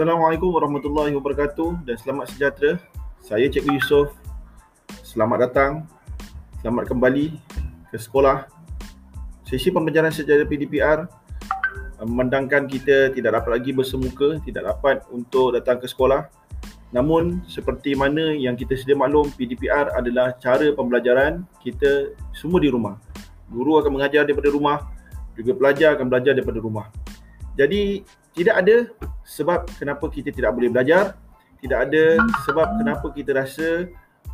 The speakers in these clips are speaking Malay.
Assalamualaikum warahmatullahi wabarakatuh dan selamat sejahtera. Saya Cikgu Yusof. Selamat datang. Selamat kembali ke sekolah. Sesi pembelajaran sejarah PDPR eh, memandangkan kita tidak dapat lagi bersemuka, tidak dapat untuk datang ke sekolah. Namun seperti mana yang kita sedia maklum, PDPR adalah cara pembelajaran kita semua di rumah. Guru akan mengajar daripada rumah, juga pelajar akan belajar daripada rumah. Jadi tidak ada sebab kenapa kita tidak boleh belajar, tidak ada sebab kenapa kita rasa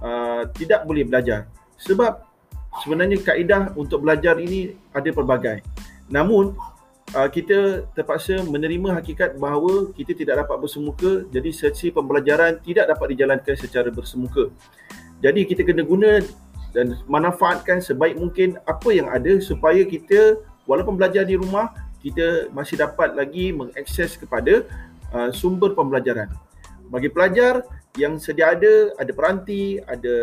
uh, tidak boleh belajar. Sebab sebenarnya kaedah untuk belajar ini ada pelbagai. Namun uh, kita terpaksa menerima hakikat bahawa kita tidak dapat bersemuka jadi sesi pembelajaran tidak dapat dijalankan secara bersemuka. Jadi kita kena guna dan manfaatkan sebaik mungkin apa yang ada supaya kita walaupun belajar di rumah kita masih dapat lagi mengakses kepada uh, sumber pembelajaran. Bagi pelajar yang sedia ada, ada peranti, ada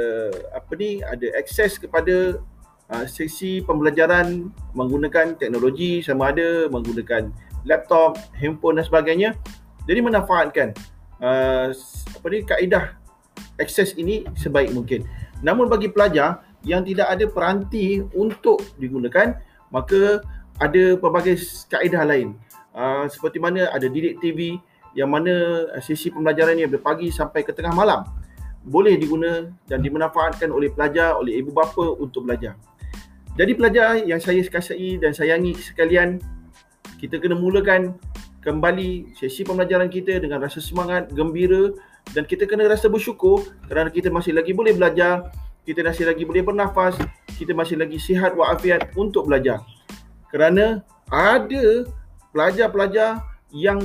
apa ni, ada akses kepada uh, sesi pembelajaran menggunakan teknologi sama ada menggunakan laptop, handphone dan sebagainya. Jadi manfaatkan uh, apa ni kaedah akses ini sebaik mungkin. Namun bagi pelajar yang tidak ada peranti untuk digunakan, maka ada pelbagai kaedah lain. Uh, seperti mana ada didik TV yang mana uh, sesi pembelajaran ini dari pagi sampai ke tengah malam. Boleh diguna dan dimanfaatkan oleh pelajar, oleh ibu bapa untuk belajar. Jadi pelajar yang saya kasihi dan sayangi sekalian, kita kena mulakan kembali sesi pembelajaran kita dengan rasa semangat, gembira dan kita kena rasa bersyukur kerana kita masih lagi boleh belajar, kita masih lagi boleh bernafas, kita masih lagi sihat walafiat untuk belajar kerana ada pelajar-pelajar yang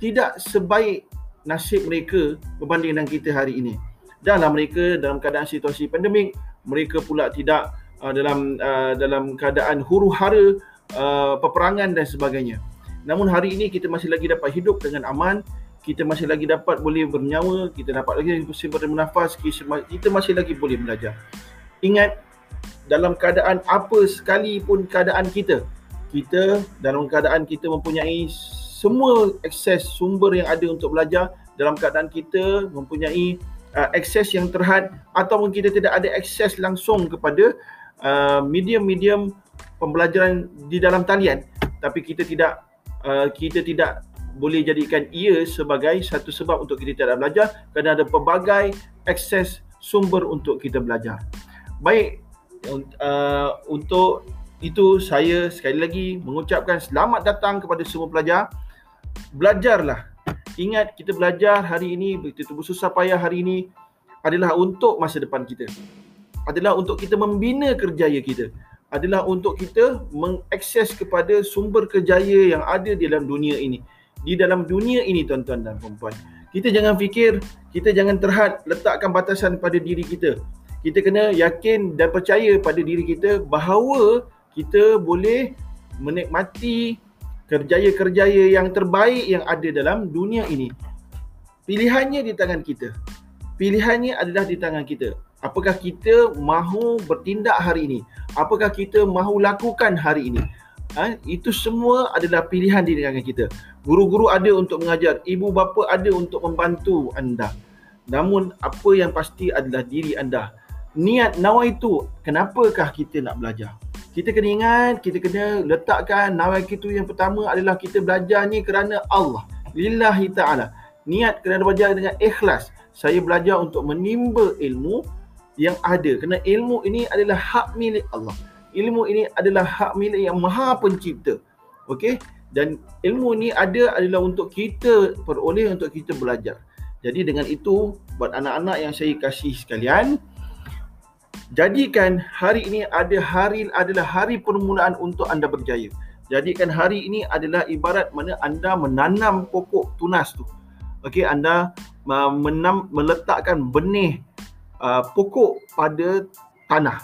tidak sebaik nasib mereka berbanding dengan kita hari ini. Danlah mereka dalam keadaan situasi pandemik, mereka pula tidak uh, dalam uh, dalam keadaan huru-hara uh, peperangan dan sebagainya. Namun hari ini kita masih lagi dapat hidup dengan aman, kita masih lagi dapat boleh bernyawa, kita dapat lagi bersih bernafas, kita masih lagi boleh belajar. Ingat dalam keadaan apa sekalipun keadaan kita kita dalam keadaan kita mempunyai semua akses sumber yang ada untuk belajar dalam keadaan kita mempunyai uh, akses yang terhad ataupun kita tidak ada akses langsung kepada uh, medium-medium pembelajaran di dalam talian tapi kita tidak uh, kita tidak boleh jadikan ia sebagai satu sebab untuk kita tidak belajar kerana ada pelbagai akses sumber untuk kita belajar. Baik, uh, untuk itu saya sekali lagi mengucapkan selamat datang kepada semua pelajar. Belajarlah. Ingat kita belajar hari ini, begitu bersusah payah hari ini adalah untuk masa depan kita. Adalah untuk kita membina kerjaya kita. Adalah untuk kita mengakses kepada sumber kerjaya yang ada di dalam dunia ini. Di dalam dunia ini tuan-tuan dan puan-puan. Kita jangan fikir, kita jangan terhad letakkan batasan pada diri kita kita kena yakin dan percaya pada diri kita bahawa kita boleh menikmati kerjaya-kerjaya yang terbaik yang ada dalam dunia ini. Pilihannya di tangan kita. Pilihannya adalah di tangan kita. Apakah kita mahu bertindak hari ini? Apakah kita mahu lakukan hari ini? Ha? Itu semua adalah pilihan di tangan kita. Guru-guru ada untuk mengajar, ibu bapa ada untuk membantu anda. Namun apa yang pasti adalah diri anda niat nawa itu kenapakah kita nak belajar? Kita kena ingat kita kena letakkan nawa itu yang pertama adalah kita belajar ni kerana Allah lillahi taala. Niat kena belajar dengan ikhlas. Saya belajar untuk menimba ilmu yang ada. Kerana ilmu ini adalah hak milik Allah. Ilmu ini adalah hak milik yang maha pencipta. Okey? Dan ilmu ini ada adalah untuk kita peroleh untuk kita belajar. Jadi dengan itu buat anak-anak yang saya kasih sekalian Jadikan hari ini ada hari adalah hari permulaan untuk anda berjaya. Jadikan hari ini adalah ibarat mana anda menanam pokok tunas tu. Okey, anda uh, menam, meletakkan benih uh, pokok pada tanah.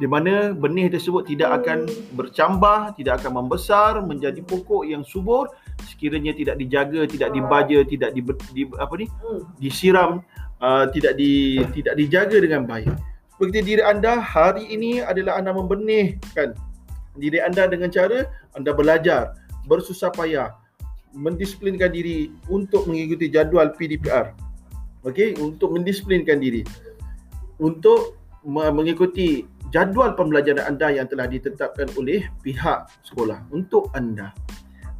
Di mana benih tersebut tidak akan bercambah, tidak akan membesar menjadi pokok yang subur sekiranya tidak dijaga, tidak dibaja, tidak di, di apa ni? disiram, uh, tidak di tidak dijaga dengan baik. Begitu diri anda hari ini adalah anda membenihkan diri anda dengan cara anda belajar, bersusah payah, mendisiplinkan diri untuk mengikuti jadual PDPR. Okey, untuk mendisiplinkan diri untuk mengikuti jadual pembelajaran anda yang telah ditetapkan oleh pihak sekolah untuk anda.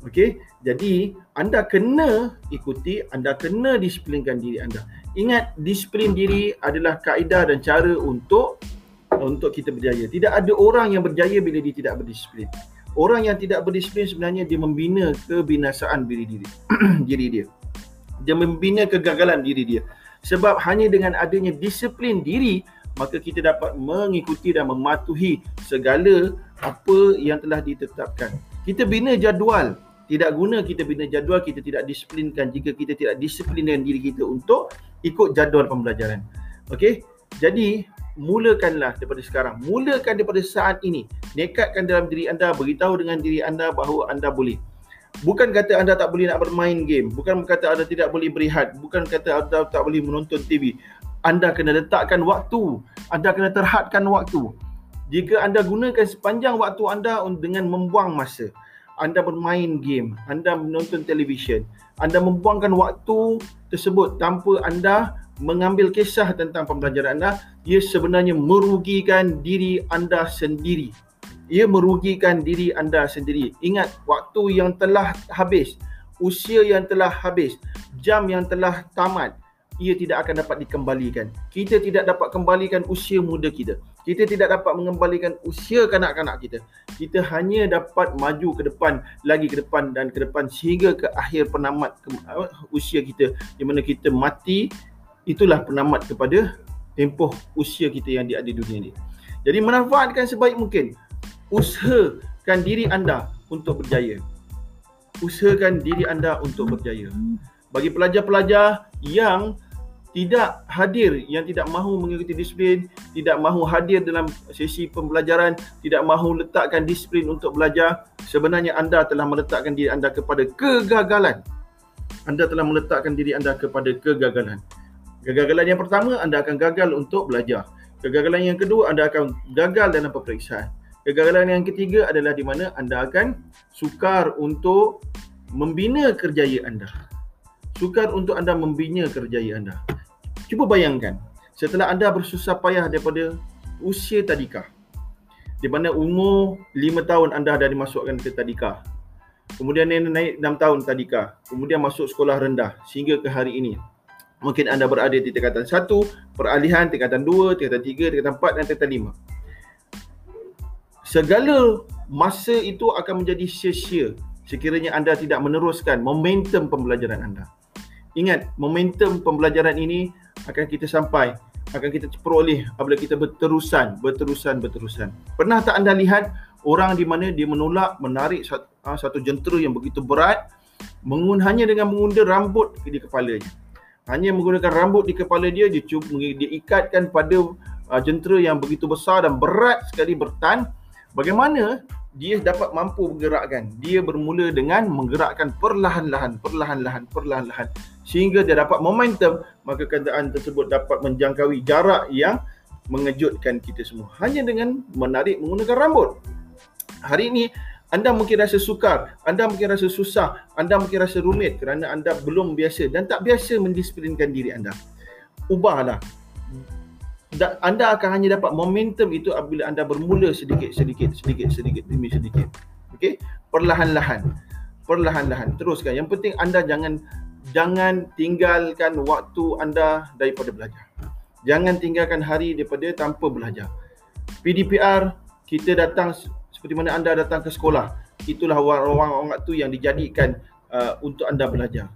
Okey, jadi anda kena ikuti, anda kena disiplinkan diri anda. Ingat, disiplin diri adalah kaedah dan cara untuk untuk kita berjaya. Tidak ada orang yang berjaya bila dia tidak berdisiplin. Orang yang tidak berdisiplin sebenarnya dia membina kebinasaan diri diri diri dia. Dia membina kegagalan diri dia. Sebab hanya dengan adanya disiplin diri maka kita dapat mengikuti dan mematuhi segala apa yang telah ditetapkan. Kita bina jadual. Tidak guna kita bina jadual kita tidak disiplinkan jika kita tidak disiplin dengan diri kita untuk ikut jadual pembelajaran. Okey? Jadi mulakanlah daripada sekarang. Mulakan daripada saat ini. Nekatkan dalam diri anda, beritahu dengan diri anda bahawa anda boleh. Bukan kata anda tak boleh nak bermain game. Bukan kata anda tidak boleh berehat. Bukan kata anda tak boleh menonton TV. Anda kena letakkan waktu. Anda kena terhadkan waktu. Jika anda gunakan sepanjang waktu anda dengan membuang masa. Anda bermain game. Anda menonton televisyen. Anda membuangkan waktu tersebut tanpa anda mengambil kisah tentang pembelajaran anda, ia sebenarnya merugikan diri anda sendiri. Ia merugikan diri anda sendiri. Ingat, waktu yang telah habis, usia yang telah habis, jam yang telah tamat, ia tidak akan dapat dikembalikan. Kita tidak dapat kembalikan usia muda kita. Kita tidak dapat mengembalikan usia kanak-kanak kita. Kita hanya dapat maju ke depan, lagi ke depan dan ke depan sehingga ke akhir penamat ke, uh, usia kita di mana kita mati itulah penamat kepada tempoh usia kita yang di di dunia ini. Jadi manfaatkan sebaik mungkin. Usahakan diri anda untuk berjaya. Usahakan diri anda untuk berjaya. Bagi pelajar-pelajar yang tidak hadir, yang tidak mahu mengikuti disiplin, tidak mahu hadir dalam sesi pembelajaran, tidak mahu letakkan disiplin untuk belajar, sebenarnya anda telah meletakkan diri anda kepada kegagalan. Anda telah meletakkan diri anda kepada kegagalan. Kegagalan yang pertama, anda akan gagal untuk belajar. Kegagalan yang kedua, anda akan gagal dalam peperiksaan. Kegagalan yang ketiga adalah di mana anda akan sukar untuk membina kerjaya anda. Sukar untuk anda membina kerjaya anda. Cuba bayangkan, setelah anda bersusah payah daripada usia tadika, di mana umur 5 tahun anda dah dimasukkan ke tadika. Kemudian naik 6 tahun tadika. Kemudian masuk sekolah rendah sehingga ke hari ini mungkin anda berada di tingkatan 1, peralihan tingkatan 2, tingkatan 3, tingkatan 4 dan tingkatan 5. Segala masa itu akan menjadi sia-sia sekiranya anda tidak meneruskan momentum pembelajaran anda. Ingat, momentum pembelajaran ini akan kita sampai, akan kita peroleh apabila kita berterusan, berterusan, berterusan. Pernah tak anda lihat orang di mana dia menolak menarik satu, ah, satu jentera yang begitu berat mengun hanya dengan mengundur rambut di kepalanya hanya menggunakan rambut di kepala dia dia cuba dia ikatkan pada uh, jentera yang begitu besar dan berat sekali bertan bagaimana dia dapat mampu menggerakkan? Dia bermula dengan menggerakkan perlahan-lahan perlahan-lahan perlahan-lahan sehingga dia dapat momentum maka kenderaan tersebut dapat menjangkaui jarak yang mengejutkan kita semua hanya dengan menarik menggunakan rambut hari ini anda mungkin rasa sukar, anda mungkin rasa susah, anda mungkin rasa rumit kerana anda belum biasa dan tak biasa mendisiplinkan diri anda. Ubahlah. Dan anda akan hanya dapat momentum itu apabila anda bermula sedikit sedikit sedikit sedikit demi sedikit. Okey? Perlahan-lahan. Perlahan-lahan. Teruskan. Yang penting anda jangan jangan tinggalkan waktu anda daripada belajar. Jangan tinggalkan hari daripada tanpa belajar. PDPR kita datang seperti mana anda datang ke sekolah itulah ruang-ruang waktu yang dijadikan uh, untuk anda belajar.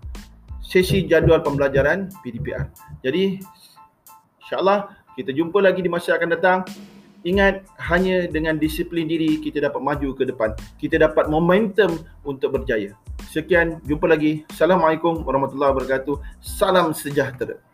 Sesi jadual pembelajaran PDPR jadi insyaallah kita jumpa lagi di masa akan datang. Ingat hanya dengan disiplin diri kita dapat maju ke depan. Kita dapat momentum untuk berjaya sekian jumpa lagi. Assalamualaikum warahmatullahi wabarakatuh. Salam sejahtera